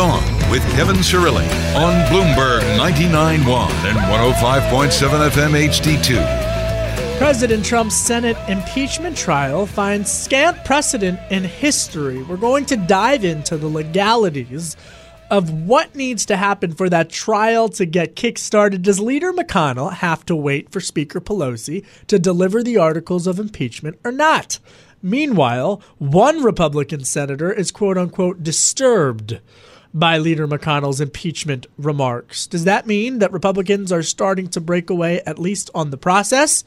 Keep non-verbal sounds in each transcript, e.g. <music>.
with Kevin Cirilli on Bloomberg 99.1 and 105.7 FM HD2. President Trump's Senate impeachment trial finds scant precedent in history. We're going to dive into the legalities of what needs to happen for that trial to get kickstarted. Does Leader McConnell have to wait for Speaker Pelosi to deliver the articles of impeachment or not? Meanwhile, one Republican senator is quote unquote disturbed by Leader McConnell's impeachment remarks. Does that mean that Republicans are starting to break away, at least on the process?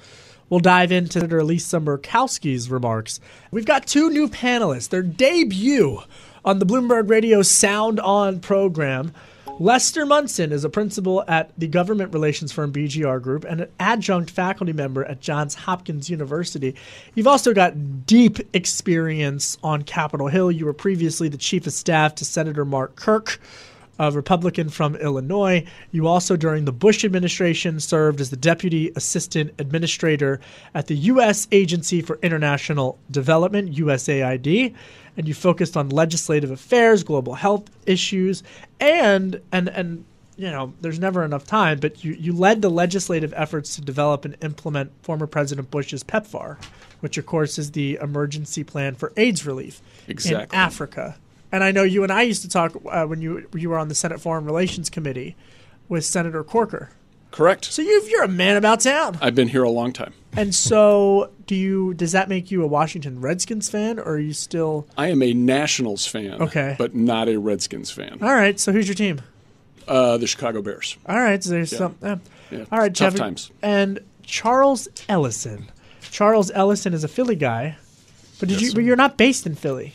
We'll dive into Senator Lisa Murkowski's remarks. We've got two new panelists, their debut on the Bloomberg Radio Sound On program. Lester Munson is a principal at the government relations firm BGR Group and an adjunct faculty member at Johns Hopkins University. You've also got deep experience on Capitol Hill. You were previously the chief of staff to Senator Mark Kirk, a Republican from Illinois. You also, during the Bush administration, served as the deputy assistant administrator at the U.S. Agency for International Development, USAID and you focused on legislative affairs, global health issues, and and and you know, there's never enough time, but you, you led the legislative efforts to develop and implement former President Bush's PEPFAR, which of course is the emergency plan for AIDS relief exactly. in Africa. And I know you and I used to talk uh, when you you were on the Senate Foreign Relations Committee with Senator Corker. Correct. So you you're a man about town. I've been here a long time. And so, do you? Does that make you a Washington Redskins fan, or are you still? I am a Nationals fan. Okay. But not a Redskins fan. All right. So who's your team? Uh, the Chicago Bears. All right. So there's Yeah. some. Uh, Yeah, all right, tough Jeff. times. And Charles Ellison. Charles Ellison is a Philly guy, but did Yes, you? But you're not based in Philly.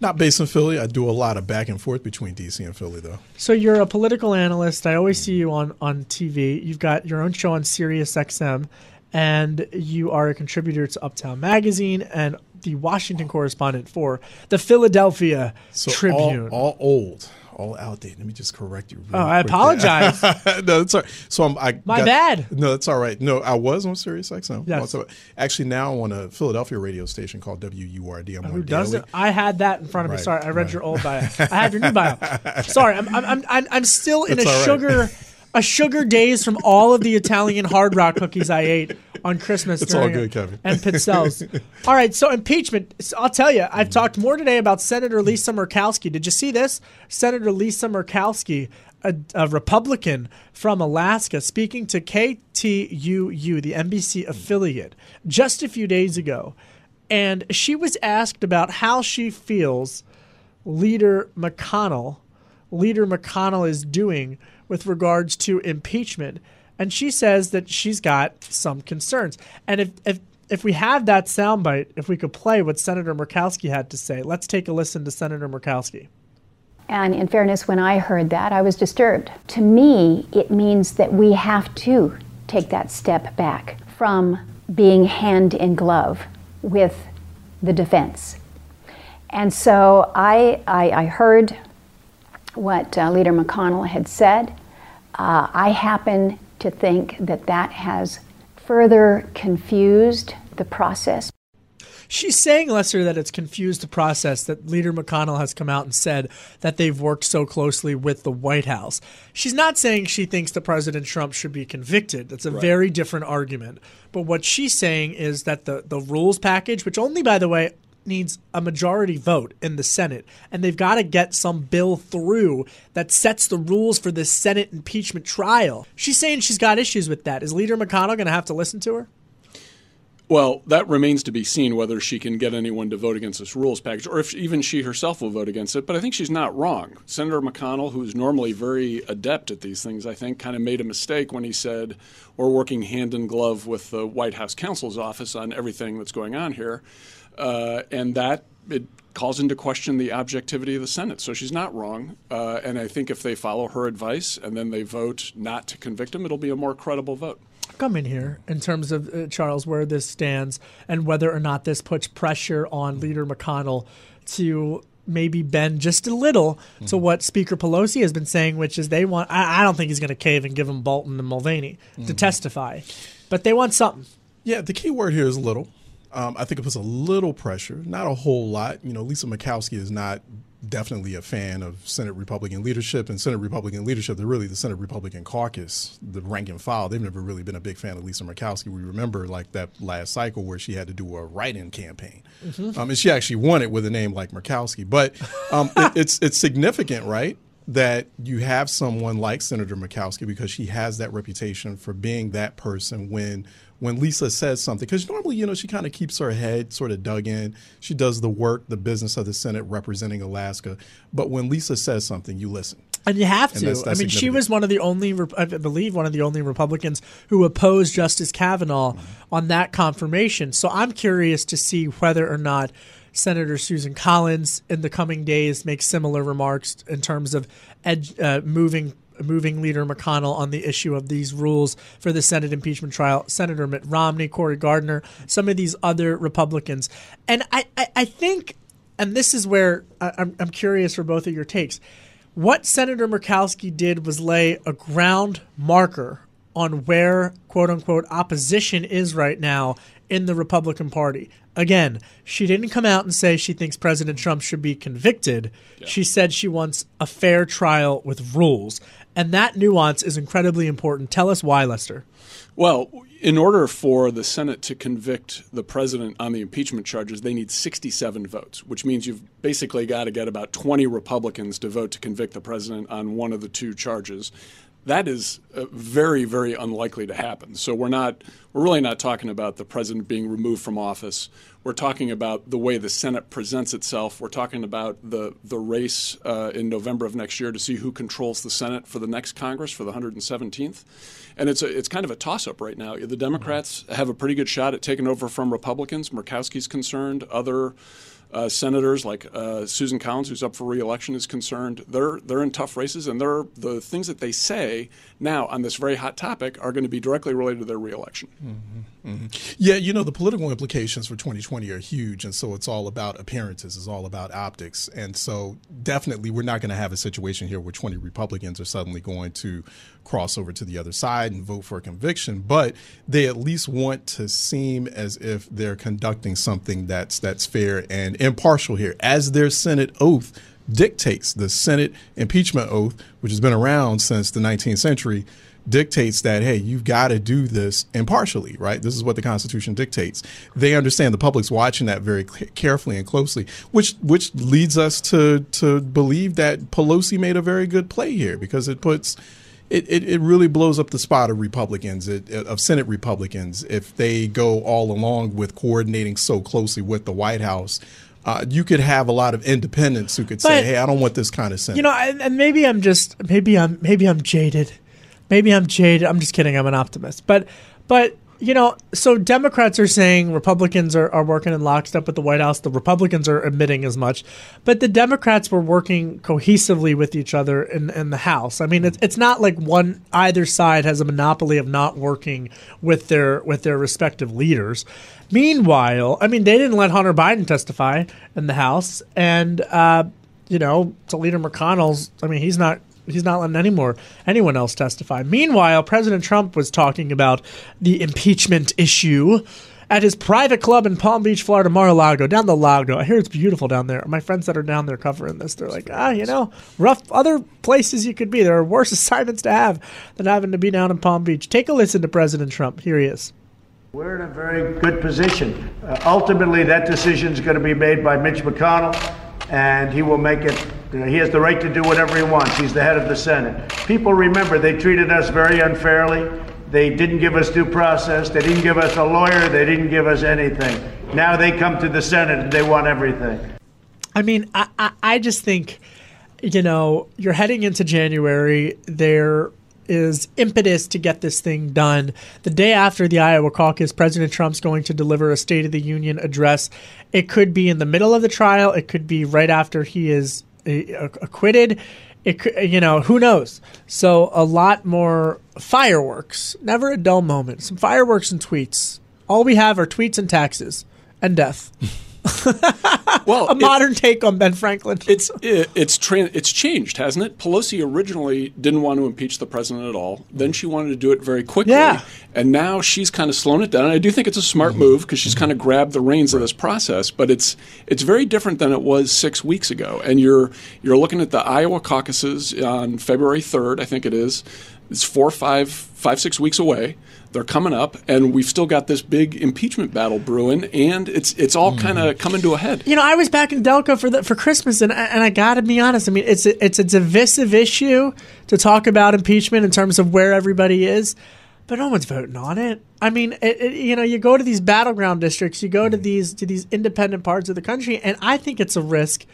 Not based in Philly. I do a lot of back and forth between DC and Philly, though. So you're a political analyst. I always see you on on TV. You've got your own show on Sirius XM, and you are a contributor to Uptown Magazine and the Washington correspondent for the Philadelphia So Tribune. All, all old, all out outdated. Let me just correct you. Oh, I apologize. <laughs> no, it's all right. So I'm, I My bad. No, that's all right. No, I was on Sirius XM. Yes. Actually, now I'm on a Philadelphia radio station called WURD. I'm Who on does daily. it? I had that in front of me. Sorry, I read right. your old bio. <laughs> I have your new bio. Sorry, I'm I'm I'm, I'm, still in It's a right. A sugar daze from all of the Italian hard rock cookies I ate on Christmas. It's all good, Kevin. And Pizzelles. <laughs> all right, so impeachment. So I'll tell you, I've talked more today about Senator Lisa Murkowski. Did you see this? Senator Lisa Murkowski. A, a Republican from Alaska speaking to KTUU, the NBC affiliate, just a few days ago. And she was asked about how she feels Leader McConnell, Leader McConnell is doing with regards to impeachment. And she says that she's got some concerns. And if, if, if we have that soundbite, if we could play what Senator Murkowski had to say, let's take a listen to Senator Murkowski. And in fairness, when I heard that, I was disturbed. To me, it means that we have to take that step back from being hand in glove with the defense. And so I, I, I heard what uh, Leader McConnell had said. Uh, I happen to think that that has further confused the process. She's saying, Lester, that it's confused the process that Leader McConnell has come out and said that they've worked so closely with the White House. She's not saying she thinks that President Trump should be convicted. That's a right. very different argument. But what she's saying is that the, the rules package, which only, by the way, needs a majority vote in the Senate, and they've got to get some bill through that sets the rules for this Senate impeachment trial. She's saying she's got issues with that. Is Leader McConnell going to have to listen to her? Well, that remains to be seen whether she can get anyone to vote against this rules package or if even she herself will vote against it. But I think she's not wrong. Senator McConnell, who's normally very adept at these things, I think kind of made a mistake when he said we're working hand in glove with the White House counsel's office on everything that's going on here. Uh, and that it calls into question the objectivity of the Senate. So she's not wrong. Uh, and I think if they follow her advice and then they vote not to convict him, it'll be a more credible vote come in here in terms of uh, Charles where this stands and whether or not this puts pressure on Leader McConnell to maybe bend just a little mm-hmm. to what Speaker Pelosi has been saying, which is they want. I, I don't think he's going to cave and give him Bolton and Mulvaney mm-hmm. to testify, but they want something. Yeah, the key word here is little. Um, I think it puts a little pressure, not a whole lot. You know, Lisa Murkowski is not definitely a fan of Senate Republican leadership and Senate Republican leadership. They're really the Senate Republican caucus, the rank and file. They've never really been a big fan of Lisa Murkowski. We remember like that last cycle where she had to do a write-in campaign, mm-hmm. um, and she actually won it with a name like Murkowski. But um, <laughs> it, it's it's significant, right? That you have someone like Senator Murkowski because she has that reputation for being that person when when Lisa says something, because normally, you know, she kind of keeps her head sort of dug in. She does the work, the business of the Senate representing Alaska. But when Lisa says something, you listen. And you have to. That's, that's I mean, she was one of the only, I believe, one of the only Republicans who opposed Justice Kavanaugh mm-hmm. on that confirmation. So I'm curious to see whether or not Senator Susan Collins in the coming days makes similar remarks in terms of ed, uh, moving moving leader McConnell on the issue of these rules for the Senate impeachment trial. Senator Mitt Romney, Cory Gardner, some of these other Republicans. And I, I, I think, and this is where I'm, I'm curious for both of your takes. What Senator Murkowski did was lay a ground marker on where quote unquote opposition is right now in the Republican Party. Again, she didn't come out and say she thinks President Trump should be convicted. Yeah. She said she wants a fair trial with rules. And that nuance is incredibly important. Tell us why, Lester. Well, in order for the Senate to convict the president on the impeachment charges, they need 67 votes, which means you've basically got to get about 20 Republicans to vote to convict the president on one of the two charges that is uh, very, very unlikely to happen. So we're not, we're really not talking about the president being removed from office. We're talking about the way the Senate presents itself. We're talking about the the race uh, in November of next year to see who controls the Senate for the next Congress for the 117th. And it's a, it's kind of a toss up right now. The Democrats have a pretty good shot at taking over from Republicans. Murkowski's concerned. Other uh, senators like uh, Susan Collins, who's up for reelection, is concerned. They're they're in tough races, and they're the things that they say now on this very hot topic are going to be directly related to their reelection. Mm-hmm. Mm-hmm. Yeah, you know the political implications for 2020 are huge, and so it's all about appearances, it's all about optics, and so definitely we're not going to have a situation here where 20 Republicans are suddenly going to cross over to the other side and vote for a conviction, but they at least want to seem as if they're conducting something that's that's fair and impartial here, as their Senate oath dictates. The Senate impeachment oath, which has been around since the 19th century, dictates that hey you've got to do this impartially right this is what the constitution dictates they understand the public's watching that very carefully and closely which which leads us to to believe that Pelosi made a very good play here because it puts it, it, it really blows up the spot of Republicans, it, of Senate Republicans, if they go all along with coordinating so closely with the White House. Uh, you could have a lot of independents who could but, say, "Hey, I don't want this kind of Senate." You know, and maybe I'm just maybe I'm maybe I'm jaded, maybe I'm jaded. I'm just kidding. I'm an optimist, but but you know, so Democrats are saying Republicans are, are working in lockstep with the White House. The Republicans are admitting as much, but the Democrats were working cohesively with each other in, in the House. I mean, it's, it's not like one either side has a monopoly of not working with their with their respective leaders. Meanwhile, I mean, they didn't let Hunter Biden testify in the House, and uh, you know, to Leader McConnell's. I mean, he's not he's not letting any more anyone else testify. Meanwhile, President Trump was talking about the impeachment issue at his private club in Palm Beach, Florida, Mar-a-Lago, down the Lago. I hear it's beautiful down there. My friends that are down there covering this, they're like, ah, you know, rough other places you could be. There are worse <laughs> assignments to have than having to be down in Palm Beach. Take a listen to President Trump. Here he is. We're in a very good position. Uh, ultimately, that decision is going to be made by Mitch McConnell, and he will make it. He has the right to do whatever he wants. He's the head of the Senate. People remember they treated us very unfairly. They didn't give us due process. They didn't give us a lawyer. They didn't give us anything. Now they come to the Senate and they want everything. I mean, I, I, I just think, you know, you're heading into January. There is impetus to get this thing done. The day after the Iowa caucus, President Trump's going to deliver a State of the Union address. It could be in the middle of the trial, it could be right after he is uh, acquitted. It could, you know, who knows? So a lot more fireworks. Never a dull moment. Some fireworks and tweets. All we have are tweets and taxes and death. <laughs> <laughs> well, a modern it, take on Ben Franklin. it's it, it's tra- it's changed, hasn't it? Pelosi originally didn't want to impeach the president at all. Then she wanted to do it very quickly, yeah. and now she's kind of slowing it down. And I do think it's a smart mm-hmm. move because she's kind of grabbed the reins right. of this process. But it's it's very different than it was six weeks ago. And you're you're looking at the Iowa caucuses on February third, I think it is. It's four, five, five, six weeks away. They're coming up, and we've still got this big impeachment battle brewing, and it's it's all kind of coming to a head. You know, I was back in Delco for the, for Christmas, and and I got to be honest. I mean, it's a, it's a divisive issue to talk about impeachment in terms of where everybody is, but no one's voting on it. I mean, it, it, you know, you go to these battleground districts, you go to mm-hmm. these to these independent parts of the country, and I think it's a risk.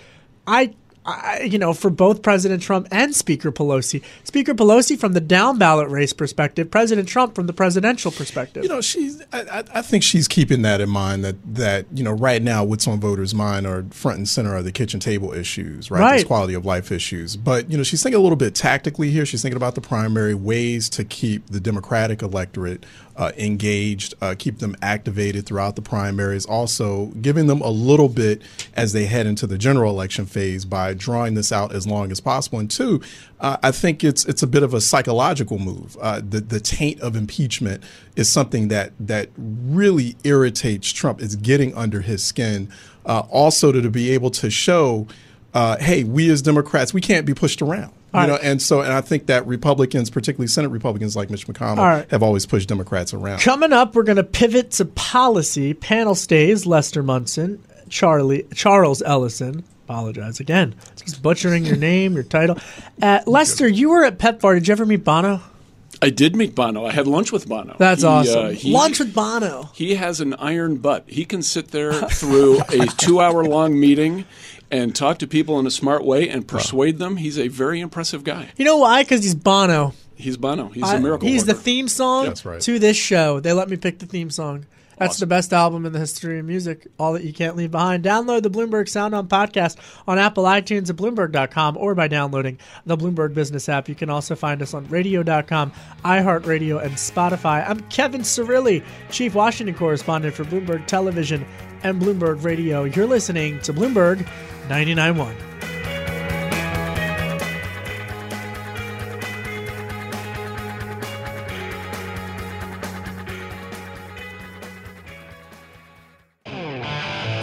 I I, you know, for both President Trump and Speaker Pelosi. Speaker Pelosi from the down ballot race perspective, President Trump from the presidential perspective. You know, she's. I, I, think she's keeping that in mind. That that you know, right now, what's on voters' mind are front and center are the kitchen table issues, right? right. Quality of life issues. But you know, she's thinking a little bit tactically here. She's thinking about the primary ways to keep the Democratic electorate uh, engaged, uh, keep them activated throughout the primaries. Also, giving them a little bit as they head into the general election phase by drawing this out as long as possible. And two, uh, I think it's it's a bit of a psychological move. Uh, the the taint of impeachment is something that that really irritates Trump. It's getting under his skin. Uh, also, to, to be able to show, uh, hey, we as Democrats, we can't be pushed around. You right. know, and so and I think that Republicans, particularly Senate Republicans like Mitch McConnell, right. have always pushed Democrats around. Coming up, we're going to pivot to policy. Panel stays Lester Munson, Charlie Charles Ellison. Apologize again. Just butchering your name, your title. Uh, Lester, you were at PEPFAR. Did you ever meet Bono? I did meet Bono. I had lunch with Bono. That's he, awesome. Uh, he, lunch with Bono. He has an iron butt. He can sit there through a two-hour-long meeting and talk to people in a smart way and persuade them. He's a very impressive guy. You know why? Because he's Bono. He's Bono. He's I, a miracle. He's worker. the theme song right. to this show. They let me pick the theme song. That's awesome. the best album in the history of music. All that you can't leave behind. Download the Bloomberg Sound On podcast on Apple iTunes at Bloomberg.com or by downloading the Bloomberg Business app. You can also find us on Radio.com, iHeartRadio, and Spotify. I'm Kevin Cirilli, Chief Washington Correspondent for Bloomberg Television and Bloomberg Radio. You're listening to Bloomberg 99.1.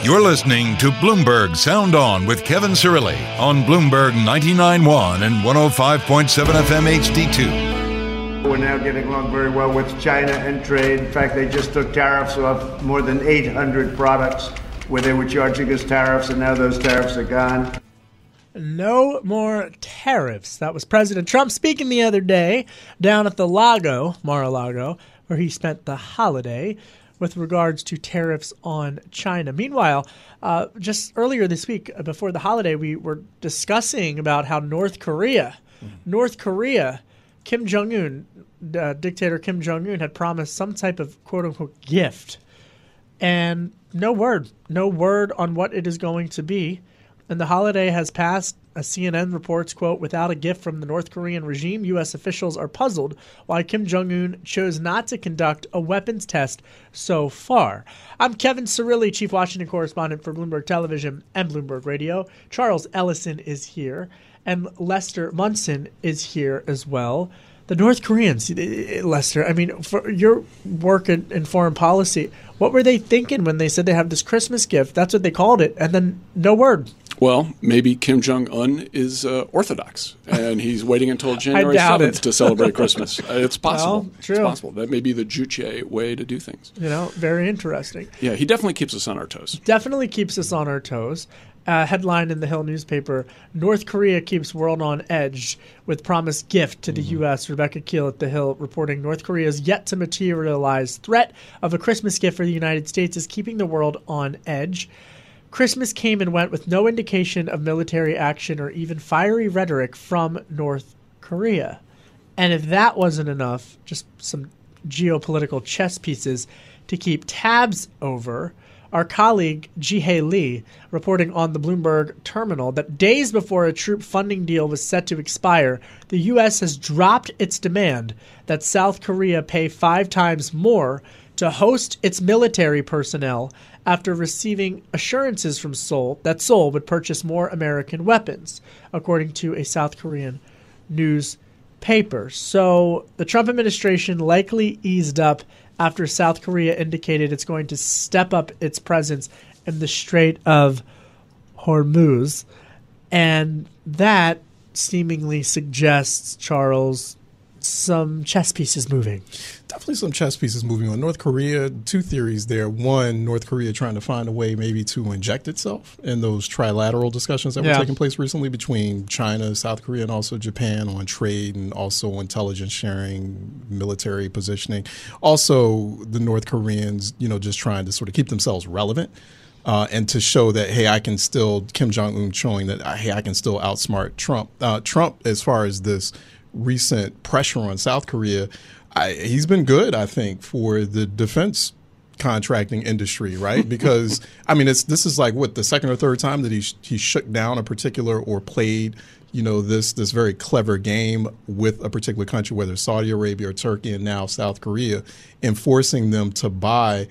You're listening to Bloomberg Sound On with Kevin Cirilli on Bloomberg 99.1 and 105.7 FM HD2. We're now getting along very well with China and trade. In fact, they just took tariffs off more than 800 products where they were charging us tariffs, and now those tariffs are gone. No more tariffs. That was President Trump speaking the other day down at the Lago, Mar-a-Lago, where he spent the holiday with regards to tariffs on China. Meanwhile, uh, just earlier this week, uh, before the holiday, we were discussing about how North Korea, mm-hmm. North Korea, Kim Jong Un, uh, dictator Kim Jong Un, had promised some type of quote unquote gift, and no word, no word on what it is going to be. And the holiday has passed. A CNN reports, quote, without a gift from the North Korean regime, U.S. officials are puzzled why Kim Jong un chose not to conduct a weapons test so far. I'm Kevin Cirilli, Chief Washington Correspondent for Bloomberg Television and Bloomberg Radio. Charles Ellison is here, and Lester Munson is here as well. The North Koreans, Lester. I mean, for your work in, in, foreign policy, what were they thinking when they said they have this Christmas gift? That's what they called it, and then no word. Well, maybe Kim Jong Un is uh, Orthodox, and he's waiting until <laughs> January seventh to celebrate Christmas. <laughs> It's possible. Well, true. It's possible. That may be the Juche way to do things. You know, very interesting. Yeah, he definitely keeps us on our toes. Definitely keeps us on our toes. Uh, headline in the Hill newspaper: North Korea keeps world on edge with promised gift to the mm-hmm. U.S. Rebecca Kheel at the Hill reporting North Korea's yet to materialize threat of a Christmas gift for the United States is keeping the world on edge. Christmas came and went with no indication of military action or even fiery rhetoric from North Korea. And if that wasn't enough, just some geopolitical chess pieces to keep tabs over, our colleague Jihye Lee reporting on the Bloomberg terminal that days before a troop funding deal was set to expire, the U.S. has dropped its demand that South Korea pay five times more to host its military personnel after receiving assurances from Seoul that Seoul would purchase more American weapons, according to a South Korean newspaper. So the Trump administration likely eased up after South Korea indicated it's going to step up its presence in the Strait of Hormuz. And that seemingly suggests, Charles, some chess pieces moving. Definitely some chess pieces moving on. North Korea, two theories there. One, North Korea trying to find a way maybe to inject itself in those trilateral discussions that yeah. were taking place recently between China, South Korea, and also Japan on trade and also intelligence sharing, military positioning. Also, the North Koreans, you know, just trying to sort of keep themselves relevant. Uh, and to show that hey, I can still Kim Jong Un showing that hey, I can still outsmart Trump. Uh, Trump, as far as this recent pressure on South Korea, I, he's been good, I think, for the defense contracting industry, right? Because <laughs> I mean, it's this is like what the second or third time that he he shook down a particular or played, you know, this this very clever game with a particular country, whether Saudi Arabia or Turkey, and now South Korea, enforcing them to buy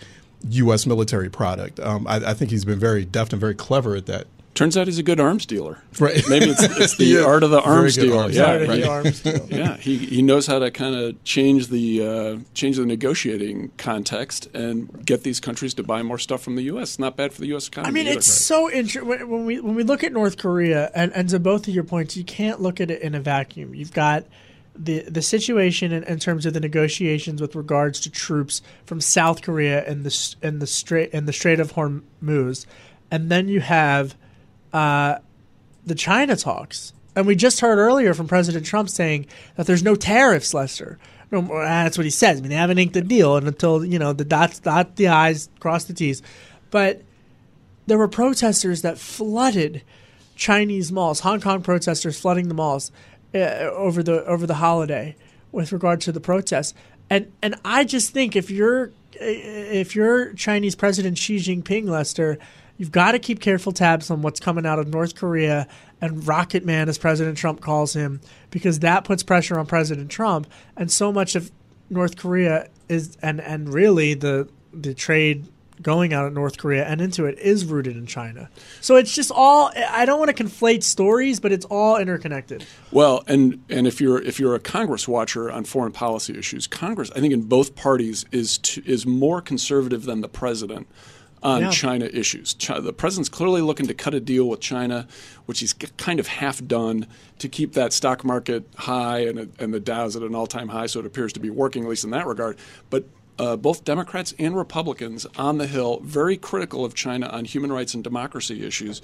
U.S. military product. Um, I, I think he's been very deft and very clever at that. Turns out he's a good arms dealer. Right. <laughs> Maybe it's, it's the <laughs> yeah. art of the arms dealer. Arms yeah, right. arms deal. <laughs> yeah. He he knows how to kind of change the uh, change the negotiating context and get these countries to buy more stuff from the U.S. It's not bad for the U.S. economy. I mean, either. it's so interesting when we when we look at North Korea and and to both of your points, you can't look at it in a vacuum. You've got the the situation in, in, terms of the negotiations with regards to troops from South Korea and the in the strait in the Strait of Hormuz, and then you have uh, the China talks. And we just heard earlier from President Trump saying that there's no tariffs, Lester. No, that's what he says. I mean, they haven't inked the deal, and until you know the dots, dot the i's, cross the t's. But there were protesters that flooded Chinese malls, Hong Kong protesters flooding the malls uh, over the over the holiday with regard to the protests. And and I just think if you're if you're Chinese President Xi Jinping, Lester, You've got to keep careful tabs on what's coming out of North Korea and Rocket Man, as President Trump calls him, because that puts pressure on President Trump. And so much of North Korea is, and, and really the the trade going out of North Korea and into it is rooted in China. So it's just all I don't want to conflate stories, but it's all interconnected. Well, and and if you're if you're a Congress watcher on foreign policy issues, Congress I think in both parties is to, is more conservative than the president on yeah. China issues. China, the president's clearly looking to cut a deal with China, which he's kind of half done to keep that stock market high and, and the Dow's at an all time high. So it appears to be working, at least in that regard. But uh, both Democrats and Republicans on the Hill very critical of China on human rights and democracy issues.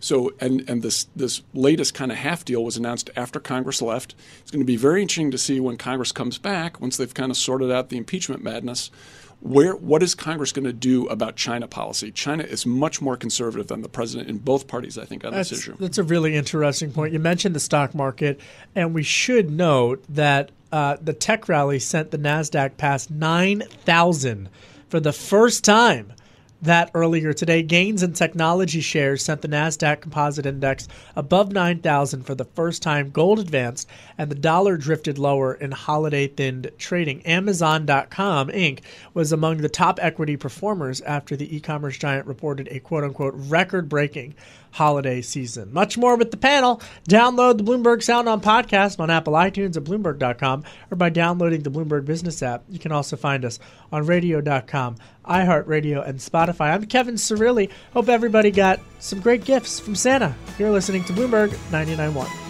So, and, and this, this latest kind of half deal was announced after Congress left. It's going to be very interesting to see when Congress comes back, once they've kind of sorted out the impeachment madness, where what is Congress going to do about China policy? China is much more conservative than the president in both parties, I think, on that's, this issue. That's a really interesting point. You mentioned the stock market, and we should note that uh, the tech rally sent the Nasdaq past nine thousand for the first time that earlier today. Gains in technology shares sent the Nasdaq Composite Index above 9,000 for the first time. Gold advanced, and the dollar drifted lower in holiday-thinned trading. Amazon.com Inc. was among the top equity performers after the e-commerce giant reported a quote-unquote record-breaking holiday season. Much more with the panel. Download the Bloomberg Sound on podcast on Apple iTunes at Bloomberg.com or by downloading the Bloomberg Business app. You can also find us on radio.com, iHeartRadio, and Spotify. I'm Kevin Cirilli. Hope everybody got some great gifts from Santa. You're listening to Bloomberg 99.1.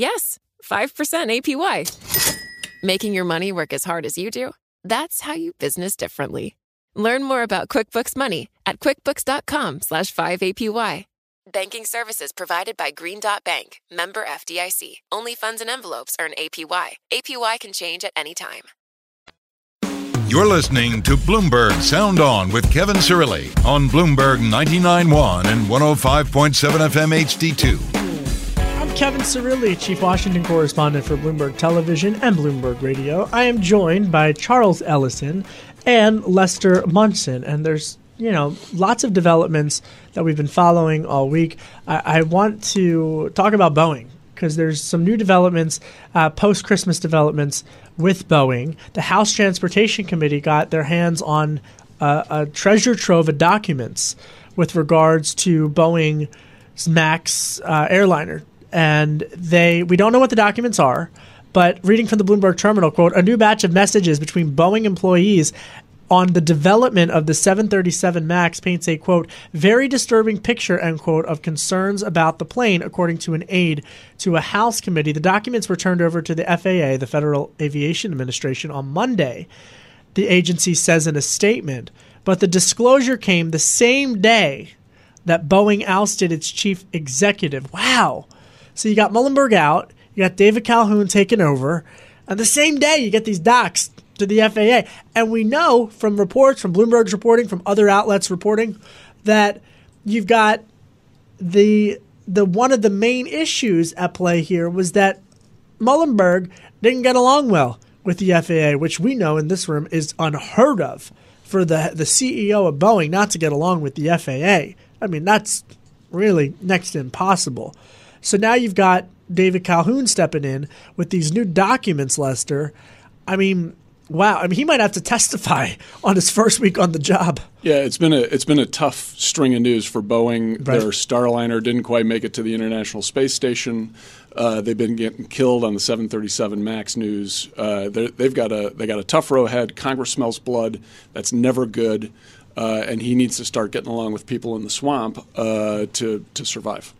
Yes, 5% APY. Making your money work as hard as you do? That's how you business differently. Learn more about QuickBooks Money at quickbooks.com slash 5APY. Banking services provided by Green Dot Bank, member FDIC. Only funds and envelopes earn APY. APY can change at any time. You're listening to Bloomberg Sound On with Kevin Cirilli on Bloomberg 99.1 and 105.7 FM HD2. Kevin Cirilli, Chief Washington Correspondent for Bloomberg Television and Bloomberg Radio. I am joined by Charles Ellison and Lester Munson, and there's you know, lots of developments that we've been following all week. I, I want to talk about Boeing because there's some new developments, uh, post Christmas developments with Boeing. The House Transportation Committee got their hands on uh, a treasure trove of documents with regards to Boeing's Max uh, airliner, and they we don't know what the documents are. But reading from the Bloomberg terminal, quote, a new batch of messages between Boeing employees on the development of the 737 MAX paints a quote very disturbing picture end quote of concerns about the plane, according to an aide to a House committee. The documents were turned over to the FAA, the Federal Aviation Administration, on Monday. The agency says in a statement, but the disclosure came the same day that Boeing ousted its chief executive. Wow! So you got Muilenburg out, you got David Calhoun taking over, and the same day you get these docs to the FAA. And we know from reports, from Bloomberg's reporting, from other outlets reporting, that you've got the the one of the main issues at play here was that Muilenburg didn't get along well with the FAA, which we know in this room is unheard of for the the CEO of Boeing not to get along with the FAA. I mean, that's really next to impossible. So now you've got David Calhoun stepping in with these new documents, Lester. I mean, wow. I mean, he might have to testify <laughs> on his first week on the job. Yeah, it's been a it's been a tough string of news for Boeing. Right. Their Starliner didn't quite make it to the International Space Station. Uh, they've been getting killed on the 737 Max news. Uh, they've got a they got a tough row ahead. Congress smells blood. That's never good. Uh, and he needs to start getting along with people in the swamp uh, to to survive.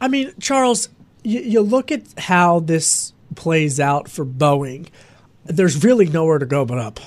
I mean, Charles, you, you look at how this plays out for Boeing. There's really nowhere to go but up.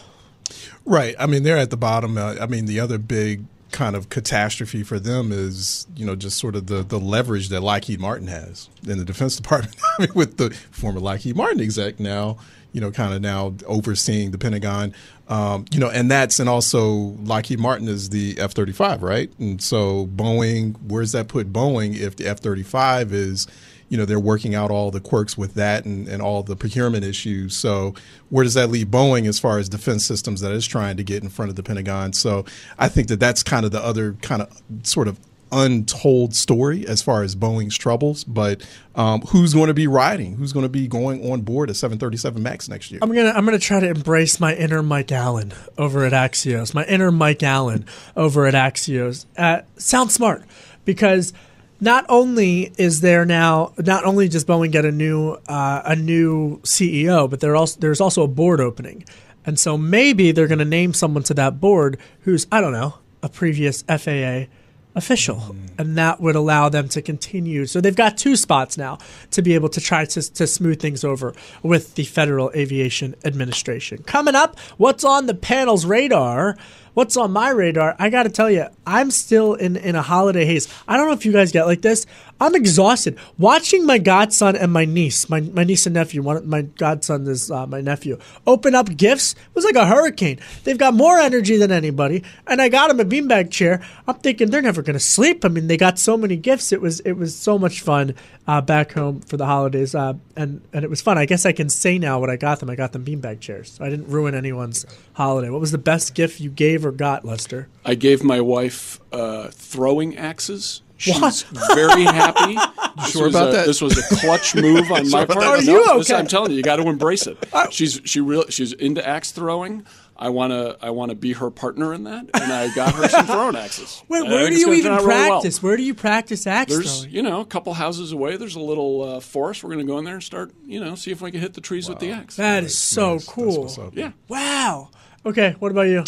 Right. I mean, they're at the bottom. Uh, I mean, the other big kind of catastrophe for them is, you know, just sort of the, the leverage that Lockheed Martin has in the Defense Department <laughs> with the former Lockheed Martin exec now, you know, kind of now overseeing the Pentagon. Um, you know, and that's and also Lockheed Martin is the F thirty five, right? And so Boeing, where's that put Boeing if the F thirty five is you know they're working out all the quirks with that and, and all the procurement issues. So where does that leave Boeing as far as defense systems that is trying to get in front of the Pentagon? So I think that that's kind of the other kind of sort of untold story as far as Boeing's troubles. But um, who's going to be riding? Who's going to be going on board a 737 Max next year? I'm gonna I'm gonna try to embrace my inner Mike Allen over at Axios. My inner Mike Allen over at Axios. Uh, sounds smart because not only is there now not only does Boeing get a new uh, a new CEO, but also there's also a board opening, and so maybe they're going to name someone to that board who's I don't know a previous FAA official. Mm-hmm. And that would allow them to continue. So they've got two spots now to be able to try to, to smooth things over with the Federal Aviation Administration. Coming up, what's on the panel's radar? What's on my radar? I got to tell you, I'm still in, in a holiday haze. I don't know if you guys get like this. I'm exhausted watching my godson and my niece, my, my niece and nephew. One, my godson is uh, my nephew. Open up gifts. It was like a hurricane. They've got more energy than anybody, and I got them a beanbag chair. I'm thinking they're never to sleep. I mean, they got so many gifts. It was it was so much fun uh, back home for the holidays, uh, and and it was fun. I guess I can say now what I got them. I got them beanbag chairs. I didn't ruin anyone's holiday. What was the best gift you gave or got, Lester? I gave my wife uh, throwing axes. She's What? very happy. <laughs> This sure about a, that? This was a clutch <laughs> move on my about part. that? Are you No, listen, okay? I'm telling you, you got to embrace it. She's she real she's into axe throwing. I want to I want to be her partner in that, and I got her some <laughs> throwing axes. Wait, where do you even turn out really well. practice? Where do you practice axe There's, throwing? you know, a couple houses away. There's a little uh, forest. We're going to go in there and start, you know, see if we can hit the trees with the axe. That is so Nice. That's cool. what's up. yeah. Wow. Okay, what about you?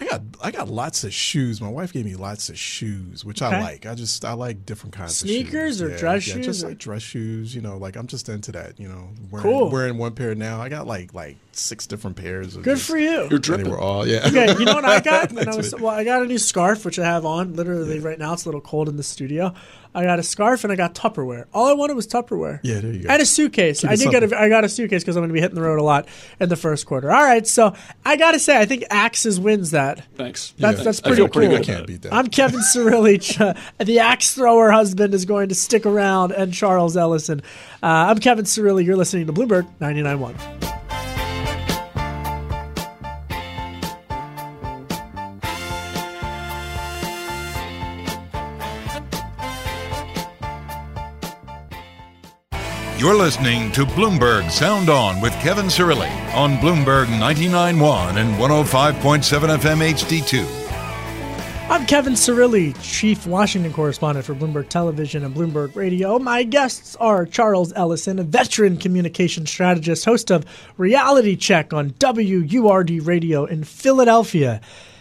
I got I got lots of shoes. My wife gave me lots of shoes, which Okay. I like. I just I like different kinds Sneakers of sneakers or shoes. dress yeah, shoes Just or- like dress shoes. You know, like I'm just into that. You know, wearing, Cool. wearing one pair now. I got like like six different pairs. Of Good just- for you. You're And they dripping. were all yeah. Okay, you know what I <laughs> got? I was, well, I got a new scarf which I have on. Literally right now, it's a little cold in the studio. I got a scarf and I got Tupperware. All I wanted was Tupperware. Yeah, there you go. And a suitcase. Keep I it did get simple. a, I got a suitcase because I'm going to be hitting the road a lot in the first quarter. All right, so I got to say, I think Axes wins that. Thanks. That's Yeah. that's I pretty feel pretty cool. good I can't beat that. I'm Kevin Cirilli. <laughs> the axe thrower husband is going to stick around, and Charles Ellison. Uh, I'm Kevin Cirilli. You're listening to Bloomberg 99.1. You're listening to Bloomberg Sound On with Kevin Cirilli on Bloomberg 99.1 and 105.7 FM HD2. I'm Kevin Cirilli, Chief Washington Correspondent for Bloomberg Television and Bloomberg Radio. My guests are Charles Ellison, a veteran communication strategist, host of Reality Check on WURD Radio in Philadelphia,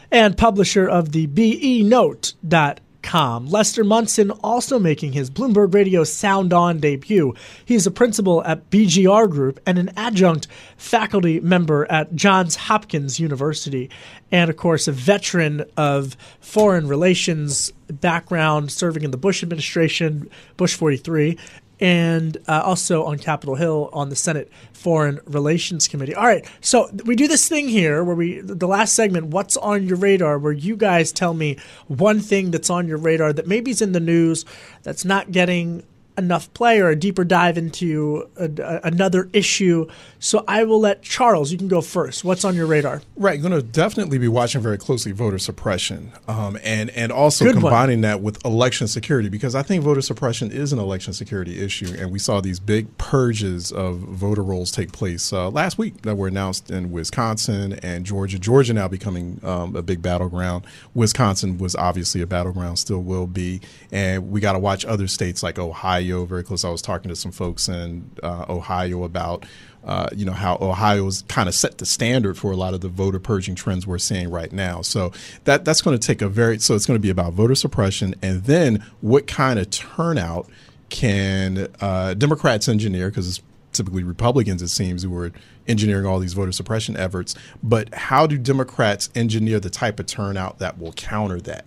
and publisher of the BENote.com. Lester Munson also making his Bloomberg Radio Sound On debut. He's a principal at BGR Group and an adjunct faculty member at Johns Hopkins University, and of course, a veteran of foreign relations background, serving in the Bush administration, Bush 43, and uh, also on Capitol Hill on the Senate Foreign Relations Committee. All right, so we do this thing here where we, the last segment, what's on your radar, where you guys tell me one thing that's on your radar that maybe is in the news that's not getting enough play or a deeper dive into a, a- another issue. So I will let Charles, you can go first. What's on your radar? Right, going to definitely be watching very closely voter suppression, um, and and also Good one. combining that with election security because I think voter suppression is an election security issue, and we saw these big purges of voter rolls take place uh, last week that were announced in Wisconsin and Georgia. Georgia now becoming um, a big battleground. Wisconsin was obviously a battleground, still will be, and we got to watch other states like Ohio very close. I was talking to some folks in uh, Ohio about uh, you know how Ohio's kind of set the standard for a lot of the voter purging trends we're seeing right now. So that that's going to take a very so it's going to be about voter suppression and then what kind of turnout can uh, Democrats engineer because it's typically Republicans it seems who are engineering all these voter suppression efforts. But how do Democrats engineer the type of turnout that will counter that?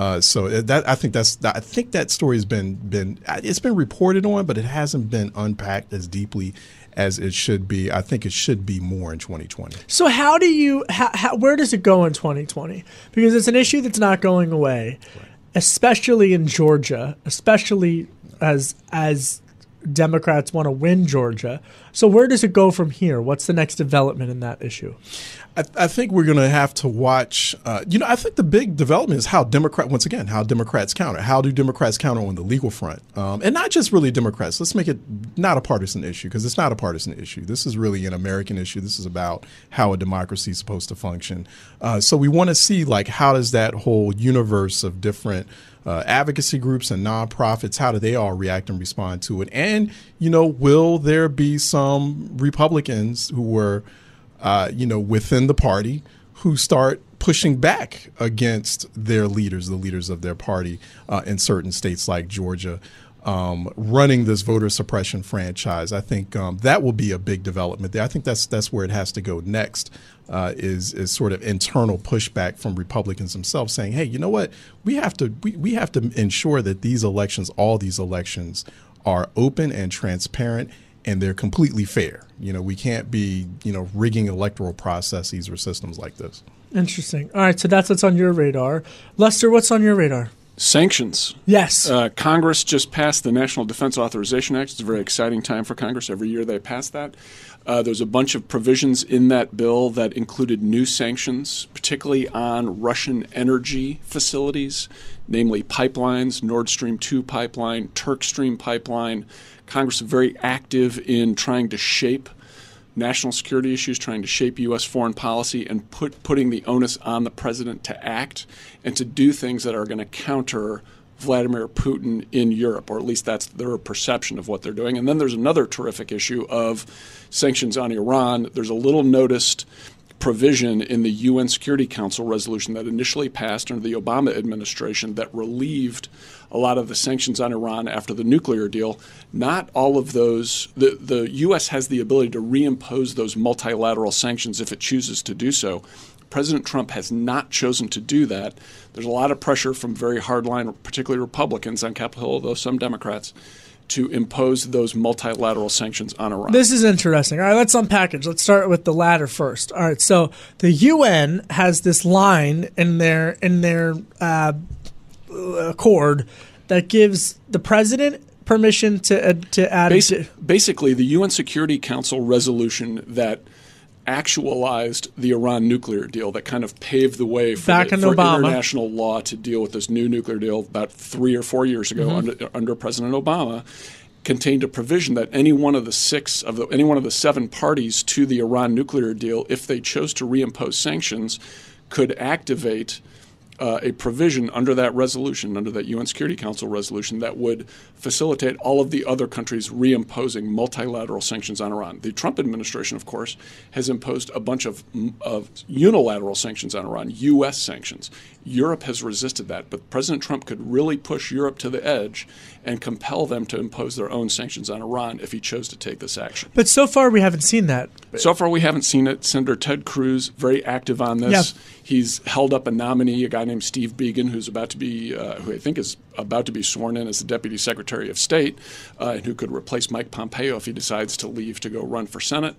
Uh, so that I think that's I think that story has been been it's been reported on, but it hasn't been unpacked as deeply as it should be. I think it should be more in 2020. So how do you how, how, where does it go in 2020? Because it's an issue that's not going away, especially in Georgia, especially as as Democrats want to win Georgia. So where does it go from here? What's the next development in that issue? I, I think we're going to have to watch. Uh, you know, I think the big development is how Democrat once again how Democrats counter. How do Democrats counter on the legal front, um, and not just really Democrats. Let's make it not a partisan issue because it's not a partisan issue. This is really an American issue. This is about how a democracy is supposed to function. Uh, so we want to see like how does that whole universe of different uh, advocacy groups and nonprofits, how do they all react and respond to it? And, you know, will there be some Republicans who were, uh, you know, within the party who start pushing back against their leaders, the leaders of their party uh, in certain states like Georgia. Um, running this voter suppression franchise, I think um, that will be a big development there. I think that's that's where it has to go next. Uh, is is sort of internal pushback from Republicans themselves, saying, "Hey, you know what? We have to we, we have to ensure that these elections, all these elections, are open and transparent." and they're completely fair. You know, we can't be, you know, rigging electoral processes or systems like this. Interesting. All right, so that's what's on your radar. Lester, what's on your radar? Sanctions. Yes. Uh, Congress just passed the National Defense Authorization Act. It's a very exciting time for Congress. Every year they pass that. Uh, there's a bunch of provisions in that bill that included new sanctions, particularly on Russian energy facilities, namely pipelines, Nord Stream 2 pipeline, Turk Stream pipeline. Congress is very active in trying to shape national security issues, trying to shape U.S. foreign policy, and put, putting the onus on the president to act and to do things that are going to counter Vladimir Putin in Europe, or at least that's their perception of what they're doing. And then there's another terrific issue of sanctions on Iran. There's a little noticed provision in the UN Security Council resolution that initially passed under the Obama administration that relieved a lot of the sanctions on Iran after the nuclear deal. Not all of those, the, the U.S. has the ability to reimpose those multilateral sanctions if it chooses to do so. President Trump has not chosen to do that. There's a lot of pressure from very hardline, particularly Republicans on Capitol Hill, though some Democrats, to impose those multilateral sanctions on Iran. This is interesting. All right, let's unpackage. Let's start with the latter first. All right, so the UN has this line in their in their uh, accord that gives the president permission to uh, to add. Basi- basically, the UN Security Council resolution that actualized the Iran nuclear deal that kind of paved the way for, the, for international law to deal with this new nuclear deal about three or four years ago Mhm. under, under President Obama contained a provision that any one of the six of the any one of the seven parties to the Iran nuclear deal, if they chose to reimpose sanctions, could activate uh, a provision under that resolution, under that UN Security Council resolution, that would facilitate all of the other countries reimposing multilateral sanctions on Iran. The Trump administration, of course, has imposed a bunch of, of unilateral sanctions on Iran, U.S. sanctions. Europe has resisted that, but President Trump could really push Europe to the edge and compel them to impose their own sanctions on Iran if he chose to take this action. But so far, we haven't seen that. So far, we haven't seen it. Senator Ted Cruz very active on this. Yeah. He's held up a nominee, a guy named Steve Biegun, who's about to be, uh, who I think is about to be sworn in as the Deputy Secretary of State, uh, and who could replace Mike Pompeo if he decides to leave to go run for Senate.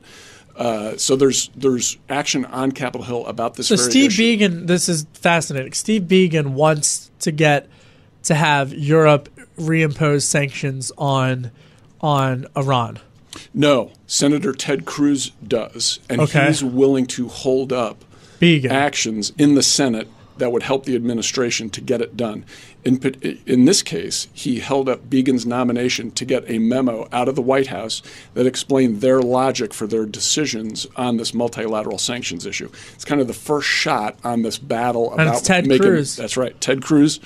Uh, so there's there's action on Capitol Hill about this. So Steve issue. Biegun, this is fascinating. Steve Biegun wants to get to have Europe reimpose sanctions on on Iran. No, Senator Ted Cruz does, and Okay. he's willing to hold up Biegun. actions in the Senate that would help the administration to get it done. In, in this case, he held up Biegun's nomination to get a memo out of the White House that explained their logic for their decisions on this multilateral sanctions issue. It's kind of the first shot on this battle And about it's Ted making. Cruz. That's right, Ted Cruz.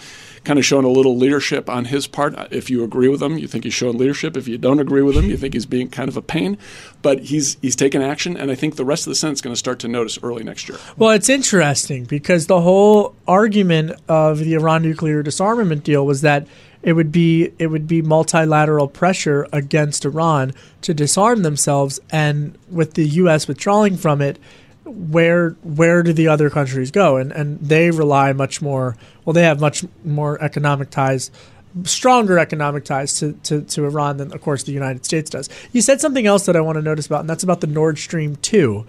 Kind of showing a little leadership on his part. Uh, if you agree with him, you think he's showing leadership. If you don't agree with him, you think he's being kind of a pain. But he's he's taken action, and I think the rest of the Senate's going to start to notice early next year. Well, it's interesting because the whole argument of the Iran nuclear disarmament deal was that it would be it would be multilateral pressure against Iran to disarm themselves, and with the U.S. withdrawing from it, where where do the other countries go? And and they rely much more. Well, they have much more economic ties. Stronger economic ties to, to, to Iran than, of course, the United States does. You said something else that I want to notice about, and that's about the Nord Stream 2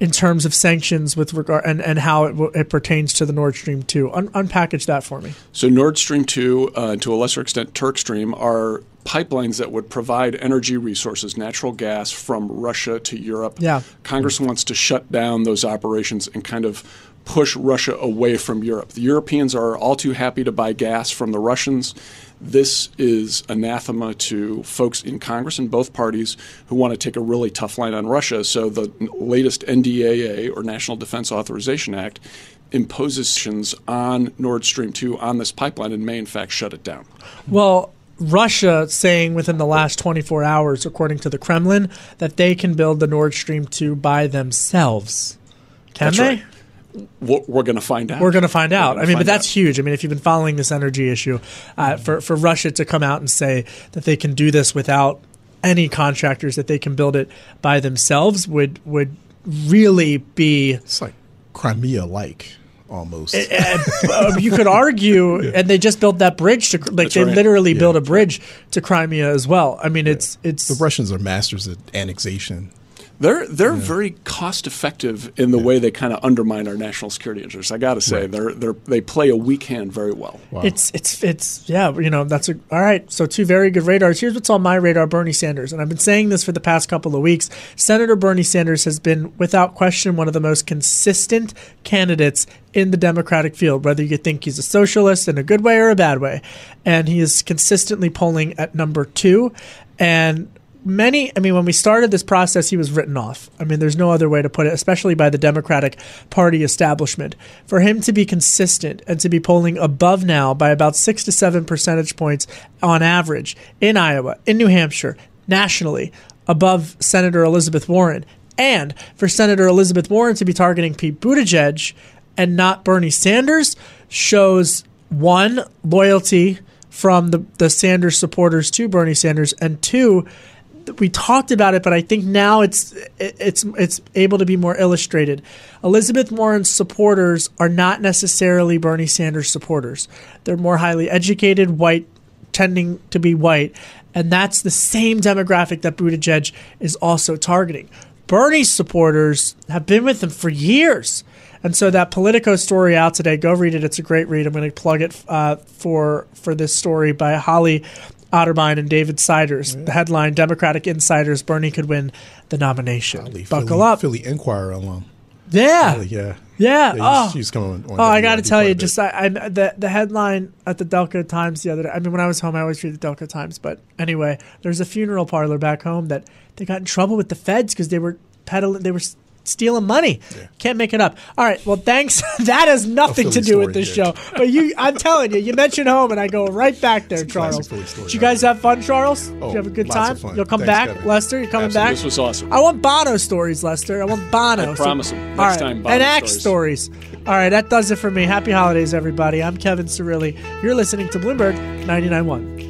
in terms of sanctions with regard and, and how it, w- it pertains to the Nord Stream 2. Un- unpackage that for me. So Nord Stream 2, uh, to a lesser extent Turk Stream, are pipelines that would provide energy resources, natural gas from Russia to Europe. Yeah. Congress wants to shut down those operations and kind of push Russia away from Europe. The Europeans are all too happy to buy gas from the Russians. This is anathema to folks in Congress and both parties who want to take a really tough line on Russia. So the latest NDAA, or National Defense Authorization Act, imposes sanctions on Nord Stream 2 on this pipeline and may in fact shut it down. Well, Russia saying within the last 24 hours, according to the Kremlin, that they can build the Nord Stream 2 by themselves. Can That's they? right. We're going to find out. We're going to find out. I mean, but that's out. huge. I mean, if you've been following this energy issue, uh, for for Russia to come out and say that they can do this without any contractors, that they can build it by themselves, would would really be. It's like Crimea like almost. uh, you could argue, <laughs> yeah. and they just built that bridge to like That's they right. literally yeah. built a bridge to Crimea as well. I mean, yeah. it's it's the Russians are masters at annexation. They're they're yeah. very cost effective in the yeah. way they kind of undermine our national security interests. I got to say, right. they're they they play a weak hand very well. Wow. It's it's it's yeah, you know that's a, all right. So two very good radars. Here's what's on my radar: Bernie Sanders, and I've been saying this for the past couple of weeks. Senator Bernie Sanders has been, without question, one of the most consistent candidates in the Democratic field, whether you think he's a socialist in a good way or a bad way, and he is consistently polling at number two. And many i mean when we started this process he was written off. I mean there's no other way to put it especially by the democratic party establishment. For him to be consistent and to be polling above now by about 6 to 7 percentage points on average in iowa in new hampshire nationally above senator elizabeth warren and for senator elizabeth warren to be targeting pete buttigieg and not bernie sanders shows one loyalty from the, the Sanders supporters to Bernie Sanders, and two, we talked about it, but I think now it's it's it's able to be more illustrated. Elizabeth Warren's supporters are not necessarily Bernie Sanders supporters. They're more highly educated, white, tending to be white, and that's the same demographic that Buttigieg is also targeting. Bernie's supporters have been with him for years. And so that Politico story out today, go read it. It's a great read. I'm going to plug it uh, for for this story by Holly Otterbein and David Siders. Yeah. The headline: Democratic insiders Bernie could win the nomination. Golly, Buckle Philly, up, Philly Inquirer alum. Yeah, Golly, yeah, yeah. yeah oh, she's coming. oh, I got to tell you, just I, I, the the headline at the Delco Times the other day. I mean, when I was home, I always read the Delco Times. But anyway, there's a funeral parlor back home that they got in trouble with the feds because they were peddling. They were stealing money. Yeah. Can't make it up. All right. Well, thanks. <laughs> that has nothing to do with this show. But you, I'm telling you, you mentioned home, and I go right back there, Charles. Did you guys have fun, Charles? Oh, Did you have a good time? You'll come thanks, back, Kevin. Lester. You're coming Absolutely. back? This was awesome. I want Bono stories, Lester. I want Bono. I promise him. Next all right. time, Bono and Axe stories. stories. All right, that does it for me. Happy holidays, everybody. I'm Kevin Cirilli. You're listening to Bloomberg 99.1.